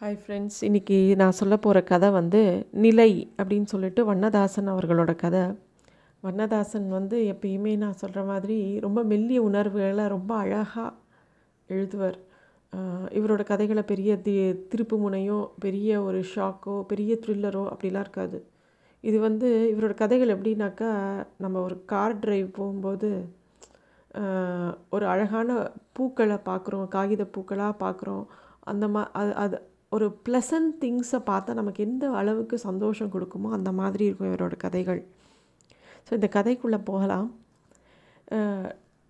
Hi friends இன்றைக்கி நான் சொல்ல போகிற கதை வந்து நிலை அப்படின்னு சொல்லிட்டு வண்ணதாசன் அவர்களோட கதை. வண்ணதாசன் வந்து எப்பயுமே நான் சொல்கிற மாதிரி ரொம்ப மெல்லிய உணர்வுகளை ரொம்ப அழகாக எழுதுவார். இவரோட கதைகளை பெரிய தி திருப்பு முனையோ பெரிய ஒரு ஷாக்கோ பெரிய த்ரில்லரோ அப்படிலாம் இருக்காது. இது வந்து இவரோட கதைகள் எப்படின்னாக்கா நம்ம ஒரு கார் டிரைவ் போகும்போது ஒரு அழகான பூக்களை பார்க்குறோம் காகித பூக்களாக பார்க்குறோம். அந்த மா அது அது ஒரு ப்ளசன்ட் திங்ஸை பார்த்தா நமக்கு எந்த அளவுக்கு சந்தோஷம் கொடுக்குமோ அந்த மாதிரி இருக்கும் இவரோட கதைகள். ஸோ இந்த கதைக்குள்ளே போகலாம்.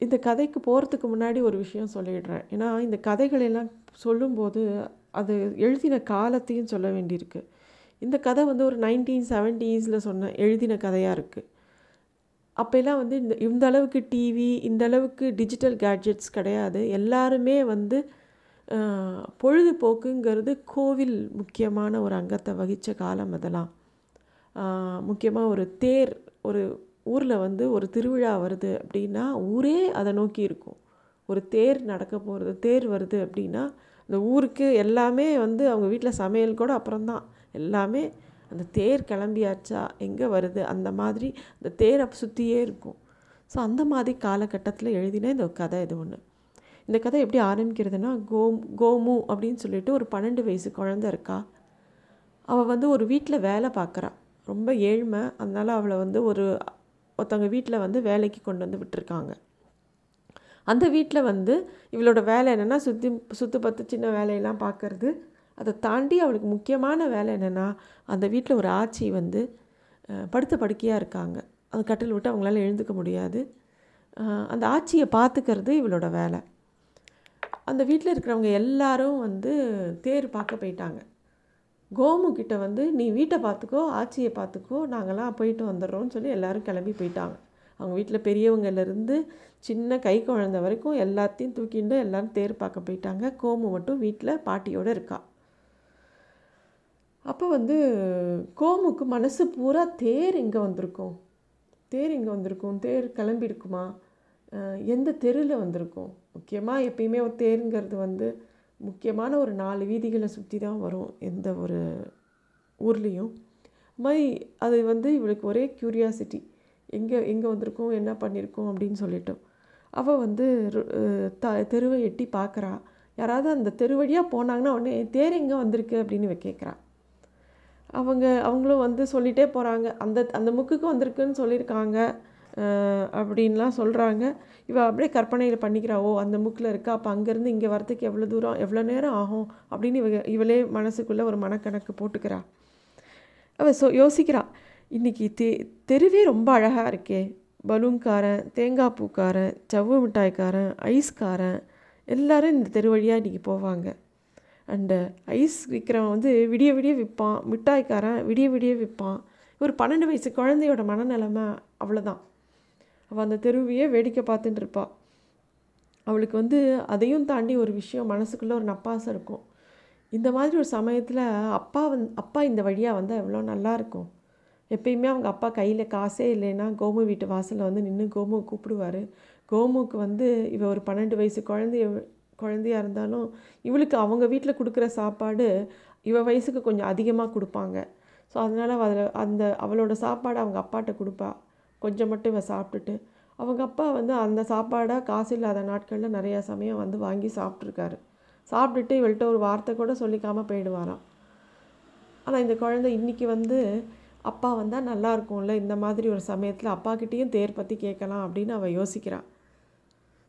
இந்த கதைக்கு போகிறதுக்கு முன்னாடி ஒரு விஷயம் சொல்லிடுறேன். ஏன்னா இந்த கதைகளெல்லாம் சொல்லும்போது அது எழுதின காலத்தையும் சொல்ல வேண்டியிருக்கு. இந்த கதை வந்து ஒரு நைன்டீன் செவன்டீஸில் சொன்ன எழுதின கதையாக இருக்குது அப்போல்லாம் வந்து இந்த இந்த அளவுக்கு டிவி இந்த அளவுக்கு டிஜிட்டல் கேட்ஜெட்ஸ் கிடையாது. எல்லாருமே வந்து பொழுதுபோக்குங்கிறது கோவில் முக்கியமான ஒரு அங்கத்தை வகித்த காலம் அதெல்லாம். முக்கியமாக ஒரு தேர் ஒரு ஊரில் வந்து ஒரு திருவிழா வருது அப்படின்னா ஊரே அதை நோக்கி இருக்கும். ஒரு தேர் நடக்க போகிறது தேர் வருது அப்படின்னா இந்த ஊருக்கு எல்லாமே வந்து அவங்க வீட்டில் சமையல் கூட அப்புறம்தான். எல்லாமே அந்த தேர் கிளம்பியாச்சா எங்கே வருது அந்த மாதிரி அந்த தேரை சுற்றியே இருக்கும். ஸோ அந்த மாதிரி காலகட்டத்தில் எழுதின இந்த கதை இது ஒன்று இந்த கதை எப்படி ஆரம்பிக்கிறதுனா கோம் கோமு அப்படின்னு சொல்லிட்டு ஒரு பன்னெண்டு வயசு குழந்த இருக்கா. அவள் வந்து ஒரு வீட்டில் வேலை பார்க்குறா ரொம்ப ஏழ்மை. அதனால் அவளை வந்து ஒரு ஒருத்தவங்க வீட்டில் வந்து வேலைக்கு கொண்டு வந்து விட்டுருக்காங்க. அந்த வீட்டில் வந்து இவளோட வேலை என்னென்னா சுற்றி சுற்று பத்து சின்ன வேலையெல்லாம் பார்க்கறது அதை தாண்டி அவளுக்கு முக்கியமான வேலை என்னென்னா அந்த வீட்டில் ஒரு ஆட்சி வந்து படுத்த படுக்கையாக இருக்காங்க. அந்த கட்டில் விட்டு அவங்களால எழுந்துக்க முடியாது. அந்த ஆட்சியை பார்த்துக்கிறது இவளோட வேலை. அந்த வீட்டில் இருக்கிறவங்க எல்லாரும் வந்து தேர் பார்க்க போயிட்டாங்க. கோமு கிட்ட வந்து நீ வீட்டை பார்த்துக்கோ ஆட்சியை பார்த்துக்கோ நாங்கள்லாம் போயிட்டு வந்துடுறோம்னு சொல்லி எல்லாரும் கிளம்பி போயிட்டாங்க. அவங்க வீட்டில் பெரியவங்கலேருந்து சின்ன கை குழந்த வரைக்கும் எல்லாத்தையும் தூக்கிட்டு எல்லாரும் தேர் பார்க்க போயிட்டாங்க. கோமு மட்டும் வீட்டில் பாட்டியோடு இருக்கா. அப்போ வந்து கோமுக்கு மனசு பூரா தேர் எங்கே வந்திருக்கும்? தேர் இங்கே வந்திருக்கும்? தேர் கிளம்பி இருக்குமா எந்த தெருவில் வந்திருக்கும்? முக்கியமாக எப்பயுமே ஒரு தேருங்கிறது வந்து முக்கியமான ஒரு நாலு வீதிகளை சுற்றி தான் வரும் எந்த ஒரு ஊர்லேயும். மாதிரி அது வந்து இவளுக்கு ஒரே க்யூரியாசிட்டி எங்கே எங்கே வந்திருக்கோம் என்ன பண்ணியிருக்கோம் அப்படின்னு சொல்லிட்டோம் அவள் வந்து த தெருவை எட்டி பார்க்குறா யாராவது அந்த தெரு வழியாக போனாங்கன்னா உடனே தேர் எங்கே வந்திருக்கு? அப்படின்னு இவ கேட்குறா அவங்க அவங்களும் வந்து சொல்லிகிட்டே போகிறாங்க அந்த அந்த முக்குக்கு வந்திருக்குன்னு சொல்லியிருக்காங்க. அப்படின்லாம் சொல்கிறாங்க இவள் அப்படியே கற்பனையில் பண்ணிக்கிறா ஓ அந்த முக்கில் இருக்கா? அப்போ அங்கேருந்து இங்கே வரத்துக்கு எவ்வளோ தூரம் எவ்வளோ நேரம் ஆகும்? அப்படின்னு இவ இவளே மனசுக்குள்ளே ஒரு மனக்கணக்கு போட்டுக்கிறா. அவள் சோ யோசிக்கிறா இன்றைக்கி தெ தெருவே ரொம்ப அழகாக இருக்கே. பலூன்காரன் தேங்காய் பூக்காரன் சவ்வு மிட்டாய்க்காரன் ஐஸ்காரன் எல்லாரும் இந்த தெரு வழியாக இன்றைக்கி போவாங்க. அண்டு ஐஸ் விற்கிறவன் வந்து விடிய விடிய விற்பான் மிட்டாய்க்காரன் விடிய விடிய விற்பான் ஒரு பன்னெண்டு வயசு குழந்தையோட மனநிலைமை அவ்வளோதான் அவள் அந்த தெருவையே வேடிக்கை பார்த்துட்டு இருப்பாள் அவளுக்கு வந்து அதையும் தாண்டி ஒரு விஷயம் மனசுக்குள்ளே ஒரு நப்பாசம் இருக்கும். இந்த மாதிரி ஒரு சமயத்தில் அப்பா வந் அப்பா இந்த வழியாக வந்தால் எவ்வளோ நல்லாயிருக்கும் எப்பயுமே அவங்க அப்பா கையில் காசே இல்லைன்னா கோமு வீட்டு வாசலில் வந்து நின்று கோமு கூப்பிடுவார். கோமுக்கு வந்து இவ ஒரு பன்னெண்டு வயசு குழந்தைய குழந்தையாக இருந்தாலும் இவளுக்கு அவங்க வீட்டில் கொடுக்குற சாப்பாடு இவ வயசுக்கு கொஞ்சம் அதிகமாக கொடுப்பாங்க. ஸோ அதனால் அதில் அந்த அவளோட சாப்பாடு அவங்க அப்பாட்ட கொடுப்பா. கொஞ்சம் மட்டும் இவள் சாப்பிட்டுட்டு அவங்க அப்பா வந்து அந்த சாப்பாடை காசு இல்லாத நாட்களில் நிறையா சமயம் வந்து வாங்கி சாப்பிட்ருக்காரு சாப்பிட்டுட்டு இவள்கிட்ட ஒரு வார்த்தை கூட சொல்லிக்காமல் போயிடுவாராம். ஆனால் இந்த குழந்தை இன்றைக்கி வந்து அப்பா வந்தால் நல்லா இருக்கும்ல இந்த மாதிரி ஒரு சமயத்தில் அப்பாக்கிட்டேயும் தேர் பற்றி கேட்கலாம் அப்படின்னு அவள் யோசிக்கிறாள்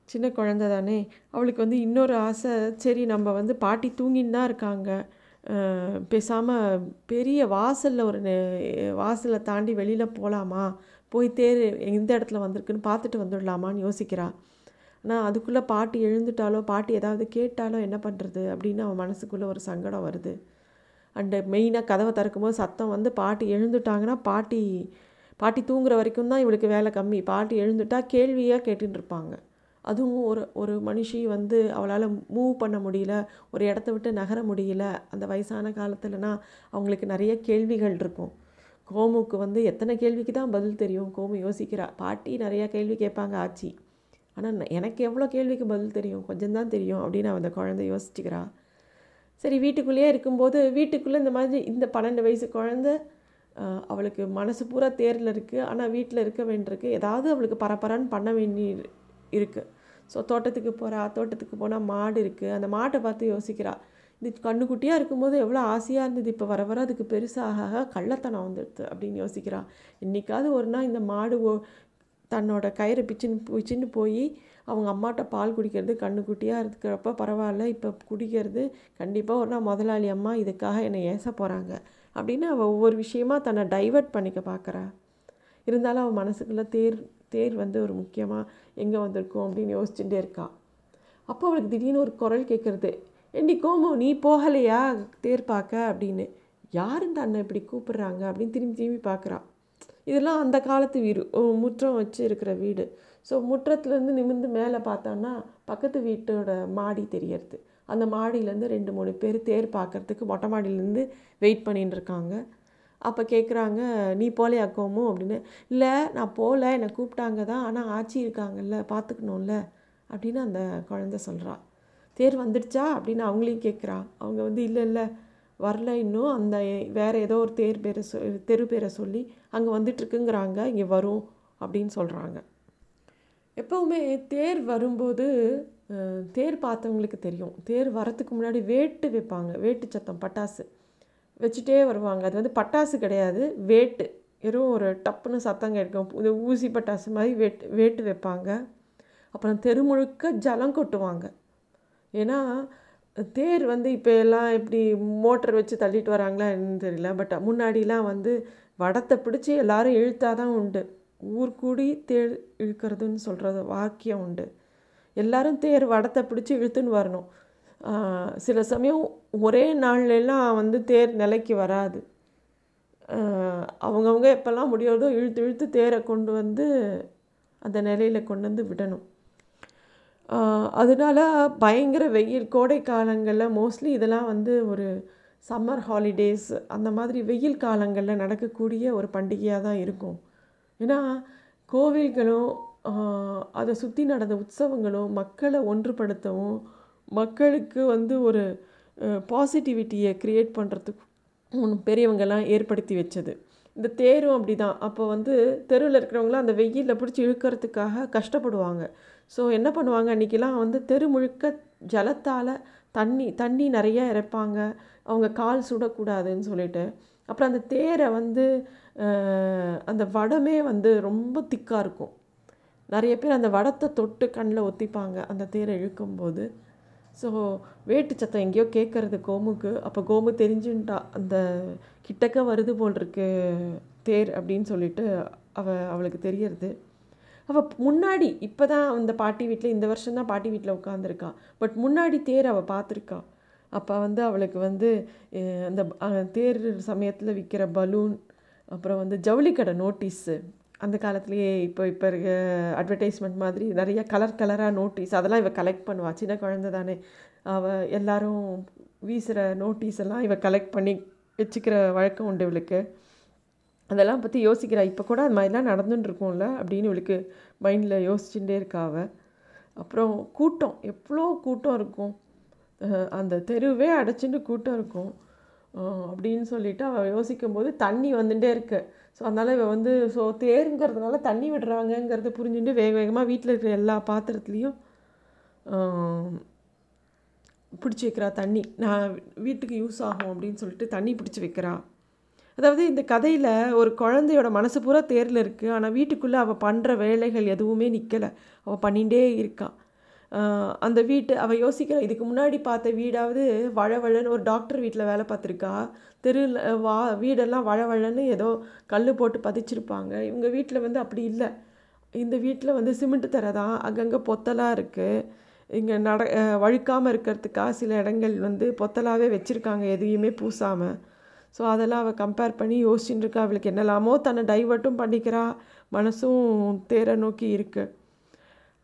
சின்ன குழந்தை தானே அவளுக்கு வந்து இன்னொரு ஆசை சரி நம்ம வந்து பாட்டி தூங்கின்னு தான் இருக்காங்க. பேசாமல் பெரிய வாசலில் ஒரு நெ- வாசலை தாண்டி வெளியில் போகலாமா போய் தேர் எந்த இடத்துல வந்திருக்குன்னு பார்த்துட்டு வந்துடலாமான்னு யோசிக்கிறா. ஆனால் அதுக்குள்ளே பாட்டி எழுந்துட்டாலோ பாட்டி ஏதாவது கேட்டாலோ என்ன பண்ணுறது அப்படின்னு அவன் மனசுக்குள்ளே ஒரு சங்கடம் வருது. அண்டு மெயினாக கதவை திறக்கும்போது சத்தம் வந்து பாட்டி எழுந்துட்டாங்கன்னா பாட்டி பாட்டி தூங்குற வரைக்கும் தான் இவளுக்கு வேலை கம்மி. பாட்டி எழுந்துட்டா கேள்வியாக கேட்டுட்டு இருப்பாங்க. அதுவும் ஒரு ஒரு மனுஷி வந்து அவளால் மூவ் பண்ண முடியல ஒரு இடத்த விட்டு நகர முடியல. அந்த வயசான காலத்துலனா அவங்களுக்கு நிறைய கேள்விகள் இருக்கும். கோமுக்கு வந்து எத்தனை கேள்விக்கு தான் பதில் தெரியும்? கோமு யோசிக்கிறா. பாட்டி நிறையா கேள்வி கேட்பாங்க ஆச்சி. ஆனால் எனக்கு எவ்வளோ கேள்விக்கு பதில் தெரியும்? கொஞ்சம் தான் தெரியும் அப்படின்னு அந்த குழந்தை யோசிச்சுக்கிறா. சரி வீட்டுக்குள்ளேயே இருக்கும்போது வீட்டுக்குள்ளே இந்த மாதிரி இந்த பன்னெண்டு வயசு குழந்த அவளுக்கு மனசு பூரா தேரில் இருக்குது ஆனால் வீட்டில் இருக்க வேண்டியிருக்கு. ஏதாவது அவளுக்கு பரபரன்னு பண்ண வேண்டி இருக்குது ஸோ தோட்டத்துக்கு போகிறா தோட்டத்துக்கு போனால் மாடு இருக்குது அந்த மாட்டை பார்த்து யோசிக்கிறா. இது கண்ணுக்குட்டியாக இருக்கும்போது எவ்வளோ ஆசையாக இருந்தது. இப்போ வர வர அதுக்கு பெருசாக ஆக கள்ளத்தனம் வந்துடுது அப்படின்னு யோசிக்கிறா. இன்றைக்காவது ஒரு நாள் இந்த மாடு ஓ தன்னோட கயிறை பிச்சுன்னு பிச்சுன்னு போய் அவங்க அம்மாட்ட பால் குடிக்கிறது கண்ணுக்குட்டியாக இருக்கிறப்ப பரவாயில்ல இப்போ குடிக்கிறது கண்டிப்பாக ஒரு நாள் முதலாளி அம்மா இதுக்காக என்னை ஏச போகிறாங்க அப்படின்னு அவள் ஒவ்வொரு விஷயமா தன்னை டைவர்ட் பண்ணிக்க பார்க்குறா இருந்தாலும் அவள் மனசுக்குள்ளே தேர் தேர் வந்து ஒரு முக்கியமாக எங்கே வந்திருக்கும் அப்படின்னு யோசிச்சுட்டே இருக்கா. அப்போ அவளுக்கு திடீர்னு ஒரு குரல் கேட்குறது ஏண்டி கோமு நீ போகலையா? தேர் பார்க்க அப்படின்னு. யாருந்த அண்ணன் இப்படி கூப்பிட்றாங்க அப்படின்னு திரும்பி திரும்பி பார்க்குறா. இதெல்லாம் அந்த காலத்து வீடு முற்றம் வச்சு இருக்கிற வீடு. ஸோ முற்றத்துலேருந்து நிமிர்ந்து மேலே பார்த்தோன்னா பக்கத்து வீட்டோட மாடி தெரியறது. அந்த மாடியிலேருந்து ரெண்டு மூணு பேர் தேர் பார்க்கறதுக்கு மொட்டை மாடியிலேருந்து வெயிட் பண்ணிட்டு இருக்காங்க. அப்போ கேட்குறாங்க நீ போலையா கோமு? அப்படின்னு. இல்லை நான் போகல. என்னை கூப்பிட்டாங்க தான். ஆனால் ஆச்சி இருக்காங்கல்ல பார்த்துக்கணும்ல. அப்படின்னு அந்த குழந்தை சொல்கிறாள் தேர் வந்துடுச்சா அப்படின்னு அவங்களையும் கேட்குறா. அவங்க வந்து இல்லை இல்லை வரல இன்னும். அந்த வேறு ஏதோ ஒரு தேர் பேரை சொ தெரு பேரை சொல்லி அங்கே வந்துட்டுருக்குங்கிறாங்க. இங்கே வரும் அப்படின்னு சொல்கிறாங்க எப்போவுமே தேர் வரும்போது தேர் பார்த்தவங்களுக்கு தெரியும். தேர் வரத்துக்கு முன்னாடி வேட்டு வைப்பாங்க. வேட்டு சத்தம் பட்டாசு வச்சுட்டே வருவாங்க. அது வந்து பட்டாசு கிடையாது வேட்டு. வெறும் ஒரு டப்புன்னு சத்தம் கேட்கும். இது ஊசி பட்டாசு மாதிரி வேட்டு வேட்டு வைப்பாங்க. அப்புறம் தெரு முழுக்க ஜலம் கொட்டுவாங்க. ஏன்னா தேர் வந்து இப்போ எல்லாம் எப்படி மோட்டர் வச்சு தள்ளிட்டு வராங்களா என்னன்னு தெரியல. பட் முன்னாடிலாம் வந்து வடத்தை பிடிச்சி எல்லாரும் இழுத்தாதான் உண்டு. ஊர் கூடி தேர் இழுக்கிறதுன்னு சொல்கிறது வாக்கியம் உண்டு. எல்லாரும் தேர் வடத்தை பிடிச்சி இழுத்துன்னு வரணும். சில சமயம் ஒரே நாள்ல எல்லாம் வந்து தேர் நிலைக்கு வராது. அவங்கவுங்க எப்போல்லாம் முடியாதோ இழுத்து இழுத்து தேரை கொண்டு வந்து அந்த நிலையில கொண்டு வந்து விடணும். அதனால பயங்கர வெயில் கோடை காலங்களில் மோஸ்ட்லி இதெல்லாம் வந்து ஒரு சம்மர் ஹாலிடேஸ் அந்த மாதிரி வெயில் காலங்களில் நடக்கக்கூடிய ஒரு பண்டிகையாக தான் இருக்கும். ஏன்னா கோவில்களும் அதை சுற்றி நடந்த உற்சவங்களும் மக்களை ஒன்றுபடுத்தவும் மக்களுக்கு வந்து ஒரு பாசிட்டிவிட்டியை க்ரியேட் பண்ணுறதுக்கு பெரியவங்கெல்லாம் ஏற்படுத்தி வச்சது. இந்த தேரும் அப்படி தான் அப்போ வந்து தெருவில் இருக்கிறவங்களாம் அந்த வெயிலில் பிடிச்சி இழுக்கிறதுக்காக கஷ்டப்படுவாங்க. ஸோ என்ன பண்ணுவாங்க? அன்றைக்கெலாம் வந்து தெரு முழுக்க ஜலத்தால் தண்ணி தண்ணி நிறைய இறைப்பாங்க. அவங்க கால் சுடக்கூடாதுன்னு சொல்லிட்டு. அப்புறம் அந்த தேரை வந்து அந்த வடமே வந்து ரொம்ப திக்காக இருக்கும். நிறைய பேர் அந்த வடத்தை தொட்டு கண்ணில் ஒத்திப்பாங்க அந்த தேரை இழுக்கும்போது. ஸோ வேட்டு சத்தம் எங்கேயோ கேட்குறது கோமுக்கு. அப்போ கோமு தெரிஞ்சுன்ட்டா அந்த கிட்டக்க வருது போல் இருக்கு தேர் அப்படின்னு சொல்லிட்டு அவ அவளுக்கு தெரியறது. அவள் முன்னாடி இப்போ தான் அந்த பாட்டி வீட்டில் இந்த வருஷம் தான் பாட்டி வீட்டில் உட்காந்துருக்கா பட் முன்னாடி தேர் அவள் பார்த்துருக்கா அப்போ வந்து அவளுக்கு வந்து அந்த தேர் சமயத்தில் விற்கிற பலூன் அப்புறம் வந்து ஜவுளிக்கடை நோட்டீஸு அந்த காலத்துலேயே இப்போ இப்போ இருக்க அட்வர்டைஸ்மெண்ட் மாதிரி நிறைய கலர் கலராக நோட்டீஸ் அதெல்லாம் இவள் கலெக்ட் பண்ணுவாள் சின்ன குழந்த தானே. அவள் எல்லாரும் வீசுகிற நோட்டீஸ் எல்லாம் இவள் கலெக்ட் பண்ணி வச்சுக்கிற வழக்கம் உண்டு இவளுக்கு. அதெல்லாம் பற்றி யோசிக்கிறா. இப்போ கூட அது மாதிரிலாம் நடந்துன்னு இருக்கும்ல? அப்படின்னு இவளுக்கு மைண்டில் யோசிச்சுட்டே இருக்கா அப்புறம் கூட்டம். எவ்வளோ கூட்டம் இருக்கும். அந்த தெருவே அடைச்சிட்டு கூட்டம் இருக்கும். அப்படின்னு சொல்லிட்டு அவள் யோசிக்கும்போது தண்ணி வந்துட்டே இருக்கு. ஸோ அதனால் இவள் வந்து ஸோ தேருங்கிறதுனால தண்ணி விடுறாங்கங்கிறத புரிஞ்சுட்டு வேக வேகமாக வீட்டில் இருக்கிற எல்லா பாத்திரத்துலேயும் பிடிச்சி வைக்கிறா தண்ணி. நான் வீட்டுக்கு யூஸ் ஆகும் அப்படின்னு சொல்லிட்டு தண்ணி பிடிச்சி வைக்கிறா. அதாவது இந்த கதையில் ஒரு குழந்தையோட மனசு பூரா தேரில் இருக்குது ஆனால் வீட்டுக்குள்ளே அவள் பண்ணுற வேலைகள் எதுவுமே நிற்கலை அவள் பண்ணிகிட்டே இருக்கான் அந்த வீட்டு அவள் யோசிக்கிறான் இதுக்கு முன்னாடி பார்த்த வீடாவது வழவழன்னு ஒரு டாக்டர் வீட்டில் வேலை பார்த்துருக்கா. தெருவில் வா வீடெல்லாம் வழவழன்னு ஏதோ கல் போட்டு பதிச்சிருப்பாங்க. இவங்க வீட்டில் வந்து அப்படி இல்லை. இந்த வீட்டில் வந்து சிமெண்ட் தரை தான். அங்கங்கே பொத்தலாக இருக்குது இங்கே நட வழுக்காமல் இருக்கிறதுக்காக சில இடங்கள் வந்து பொத்தலாகவே வச்சுருக்காங்க எதையுமே பூசாமல் ஸோ அதெல்லாம் அவள் கம்பேர் பண்ணி யோசிச்சுட்டு இருக்கா அவளுக்கு என்னெல்லாமோ தன்னை டைவர்ட்டும் பண்ணிக்கிறா. மனசும் தேரை நோக்கி இருக்குது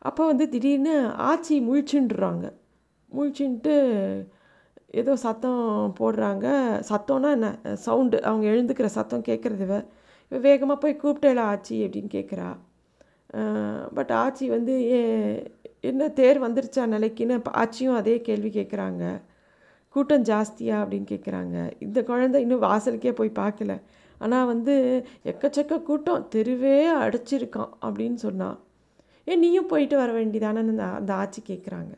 அப்போ வந்து திடீர்னு ஆச்சி முழிச்சுன்றாங்க முழிச்சுன்ட்டு ஏதோ சத்தம் போடுறாங்க. சத்தம்னா என்ன? சவுண்டு அவங்க எழுந்துக்கிற சத்தம் கேட்குறது இவ. இவ வேகமாக போய் கூப்பிட்டேல ஆச்சி அப்படின்னு கேட்குறா. பட் ஆச்சி வந்து ஏ என்ன தேர் வந்துருச்சா நிலைக்குன்னு? ஆச்சியும் அதே கேள்வி கேட்குறாங்க. கூட்டம் ஜாஸ்தியா அப்படின்னு கேட்குறாங்க இந்த குழந்தை இன்னும் வாசலுக்கே போய் பார்க்கல ஆனால் வந்து எக்கச்சக்க கூட்டம் தெருவே அடைச்சிருக்கான் அப்படின்னு சொன்னான் ஏ நீயும் போயிட்டு வர வேண்டியதானே அந்த அந்த ஆச்சி கேட்குறாங்க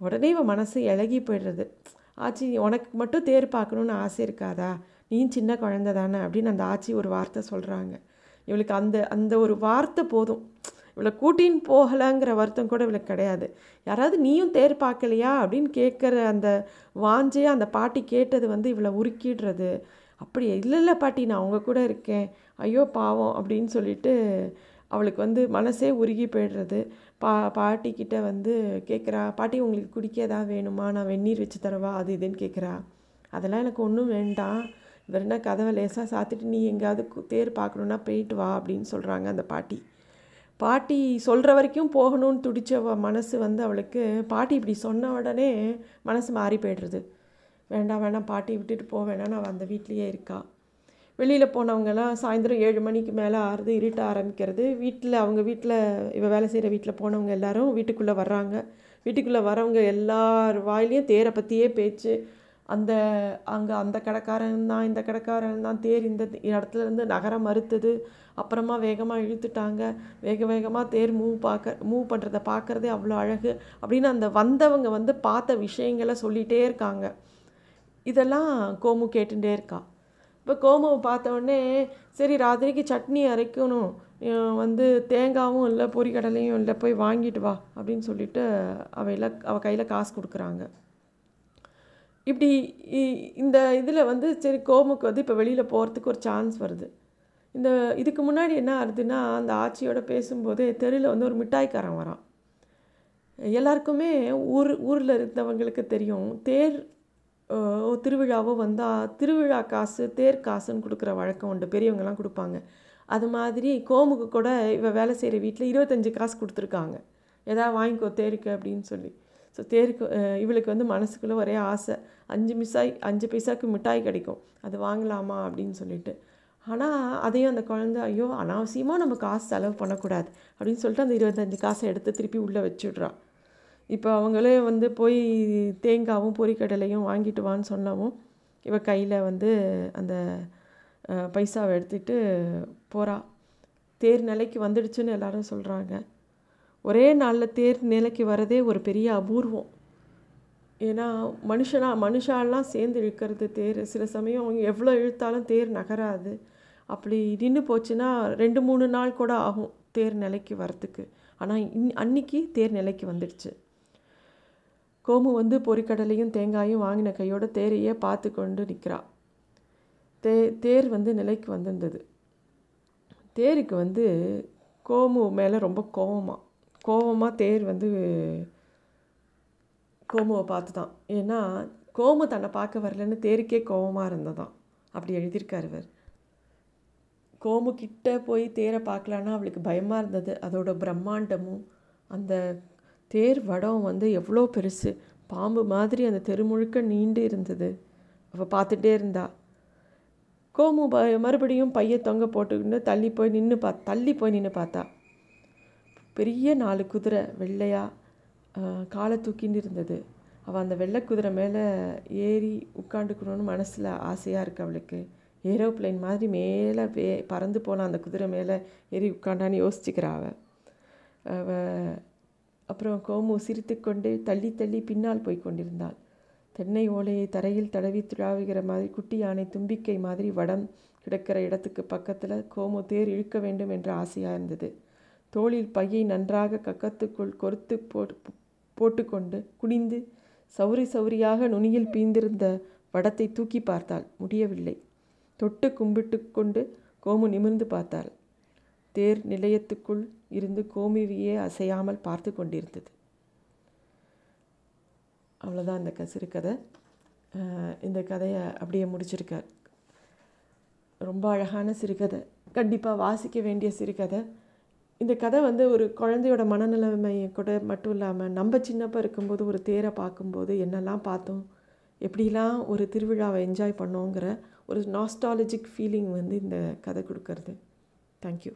உடனே இவன் மனசு இழகி போயிடுறது. ஆச்சி உனக்கு மட்டும் தேர் பார்க்கணுன்னு ஆசை இருக்காதா? நீயும் சின்ன குழந்த தானே அப்படின்னு அந்த ஆச்சி ஒரு வார்த்தை சொல்கிறாங்க இவளுக்கு அந்த அந்த ஒரு வார்த்தை போதும். இவளை கூட்டின்னு போகலைங்கிற வருத்தம் கூட இவளுக்கு கிடையாது. யாராவது நீயும் தேர் பார்க்கலையா அப்படின்னு கேட்குற அந்த வாஞ்சே அந்த பாட்டி கேட்டது வந்து இவளை உருக்கிடுறது. அப்படி இல்லை இல்லை பாட்டி நான் அவங்க கூட இருக்கேன். ஐயோ பாவம் அப்படின்னு சொல்லிட்டு அவளுக்கு வந்து மனசே உருகி போயிடுறது. பா பாட்டிக்கிட்ட வந்து கேட்குறா பாட்டி உங்களுக்கு குடிக்க ஏதாவது வேணுமா? நான் வெந்நீர் வச்சு தரவா? அது இதுன்னு கேட்குறா. அதெல்லாம் எனக்கு ஒன்றும் வேண்டாம். வெறும்னா கதவை லேசாக சாத்திட்டு நீ எங்கேயாவது கு- தேர் பார்க்கணுன்னா போயிட்டு வா அப்படின்னு சொல்கிறாங்க அந்த பாட்டி. பாட்டி சொல்கிற வரைக்கும் போகணும்னு துடிச்ச மனசு வந்து அவளுக்கு பாட்டி இப்படி சொன்ன உடனே மனசு மாறி போய்டுறது. வேண்டாம் வேண்டாம் பாட்டி விட்டுட்டு போக வேணாம் நான் அந்த வீட்லேயே இருக்கா. வெளியில் போனவங்கெல்லாம் சாயந்தரம் ஏழு மணிக்கு மேலே ஆறுது இருட்ட ஆரம்பிக்கிறது. வீட்டில் அவங்க வீட்டில் இவ வேலை செய்கிற வீட்டில் போனவங்க எல்லாரும் வீட்டுக்குள்ளே வர்றாங்க. வீட்டுக்குள்ளே வரவங்க எல்லார் வாயிலையும் தேரை பற்றியே பேச்சு அந்த அங்கே அந்த கடைக்காரன் தான் இந்த கடைக்காரன் தான் தேர் இந்த இடத்துல இருந்து நகர மறுத்தது. அப்புறமா வேகமாக இழுத்துட்டாங்க. வேக வேகமாக தேர் மூவ் பார்க்க மூவ் பண்ணுறத பார்க்குறதே அவ்வளோ அழகு அப்படின்னு அந்த வந்தவங்க வந்து பார்த்த விஷயங்களை சொல்லிகிட்டே இருக்காங்க. இதெல்லாம் கோமு கேட்டுகிட்டே இருக்கா. இப்போ கோமுவை பார்த்த உடனே சரி ராத்திரிக்கு சட்னி அரைக்கணும். வந்து தேங்காவும் இல்லை பொரிக்கடலையும் இல்லை போய் வாங்கிட்டு வா அப்படின்னு சொல்லிட்டு அவையில் அவள் கையில் காசு கொடுக்குறாங்க. இப்படி இ- இந்த இதில் வந்து சரி கோமுக்கு வந்து இப்போ வெளியில் போகிறதுக்கு ஒரு சான்ஸ் வருது. இந்த இதுக்கு முன்னாடி என்ன ஆகுதுன்னா அந்த ஆட்சியோட பேசும்போது தெருவில் வந்து ஒரு மிட்டாய்க்காரன் வரான். எல்லாருக்குமே ஊர் ஊரில் இருந்தவங்களுக்கு தெரியும் தேர் திருவிழாவோ வந்தால் திருவிழா காசு தேர் காசுன்னு கொடுக்குற வழக்கம் உண்டு. பெரியவங்கெல்லாம் கொடுப்பாங்க. அது மாதிரி கோமுக்கு கூட இவள் வேலை செய்கிற வீட்டில் இருபத்தஞ்சி காசு கொடுத்துருக்காங்க. ஏதாவது வாங்கிக்கோ தேருக்கு அப்படின்னு சொல்லி. ஸோ தேருக்கு இவளுக்கு வந்து மனசுக்குள்ளே ஒரே ஆசை. அஞ்சு மிஸ்ஸாய் அஞ்சு பைசாவுக்கு மிட்டாய் கிடைக்கும். அது வாங்கலாமா அப்படின்னு சொல்லிட்டு. ஆனால் அதையும் அந்த குழந்தை ஐயோ அனாவசியமாக நம்ம காசு செலவு பண்ணக்கூடாது அப்படின்னு சொல்லிட்டு அந்த இருபத்தஞ்சி காசை எடுத்து திருப்பி உள்ளே வச்சுடுறான் இப்போ அவங்களே வந்து போய் தேங்காவும் பொறிக்கடலையும் வாங்கிட்டு வான்னு சொன்னவும் இவ கையில் வந்து அந்த பைசாவை எடுத்துகிட்டு போகிறா தேர் நிலைக்கு வந்துடுச்சுன்னு எல்லாரும் சொல்கிறாங்க ஒரே நாளில் தேர் நிலைக்கு வரதே ஒரு பெரிய அபூர்வம். ஏன்னா மனுஷனா மனுஷாலாம் சேர்ந்து இழுக்கிறது தேர். சில சமயம் அவங்க எவ்வளோ இழுத்தாலும் தேர் நகராது. அப்படி நின்று போச்சுன்னா ரெண்டு மூணு நாள் கூட ஆகும் தேர் நிலைக்கு வரத்துக்கு ஆனால் இன் அன்னைக்கு தேர் நிலைக்கு வந்துடுச்சு. கோமு வந்து பொரிக்கடலையும் தேங்காயும் வாங்கின கையோட தேரையே பார்த்து கொண்டு நிற்கிறா தே தேர் வந்து நிலைக்கு வந்திருந்தது. தேருக்கு வந்து கோமு மேலே ரொம்ப கோபமாக கோவமாக தேர் வந்து கோமுவை பார்த்து தான் ஏன்னா கோமு தன்னை பார்க்க வரலன்னு தேருக்கே கோவமாக இருந்ததான். அப்படி எழுதியிருக்கார் இவர். கோமு கிட்ட போய் தேரை பார்க்கலான்னா அவளுக்கு பயமாக இருந்தது. அதோட பிரம்மாண்டமும் அந்த தேர் வடம் வந்து எவ்வளோ பெருசு. பாம்பு மாதிரி அந்த தெரு முழுக்க நீண்டு இருந்தது. அவள் பார்த்துட்டே இருந்தா. கோமு ப மறுபடியும் பைய தொங்க போட்டுக்கிட்டு தள்ளி போய் நின்று பா தள்ளி போய் நின்று பார்த்தா. பெரிய நாலு குதிரை வெள்ளையாக காலை தூக்கின்னு இருந்தது. அவள் அந்த வெள்ளை குதிரை மேலே ஏறி உட்காந்துக்கணும்னு மனசில் ஆசையாக இருக்குது அவளுக்கு. ஏரோப்ளேன் மாதிரி மேலே வே பறந்து போன அந்த குதிரை மேலே ஏறி உட்காண்டான்னு யோசிச்சுக்கிறா அவள் அவ அப்புறம் கோமு சிரித்துக்கொண்டு தள்ளி தள்ளி பின்னால் போய் கொண்டிருந்தாள். தென்னை ஓலையை தரையில் தடவி துழாவுகிற மாதிரி குட்டி யானை தும்பிக்கை மாதிரி வடம் கிடக்கிற இடத்துக்கு பக்கத்தில் கோமு தேர் இழுக்க வேண்டும் என்ற ஆசையாக இருந்தது. தோளில் பையை நன்றாக கக்கத்துக்குள் கொறுத்து போட்டுக்கொண்டு குனிந்து சௌரி சௌரியாக நுனியில் பீந்திருந்த வடத்தை தூக்கி பார்த்தாள். முடியவில்லை. தொட்டு கும்பிட்டு கொண்டு கோமு நிமிர்ந்து பார்த்தாள். தேர் நிலையத்துக்குள் இருந்து கோமுவியே அசையாமல் பார்த்து கொண்டிருந்தது. அவ்வளோதான் இந்த க சிறுகதை இந்த கதையை அப்படியே முடிச்சிருக்கார். ரொம்ப அழகான சிறுகதை. கண்டிப்பாக வாசிக்க வேண்டிய சிறுகதை. இந்த கதை வந்து ஒரு குழந்தையோட மனநிலைமையை கூட மட்டும் இல்லாமல் நம்ம சின்னப்ப இருக்கும்போது ஒரு தேரை பார்க்கும்போது என்னெல்லாம் பார்த்தோம் எப்படிலாம் ஒரு திருவிழாவை என்ஜாய் பண்ணோங்கிற ஒரு நாஸ்டாலஜிக் ஃபீலிங் வந்து இந்த கதை கொடுக்கறது. தேங்க்யூ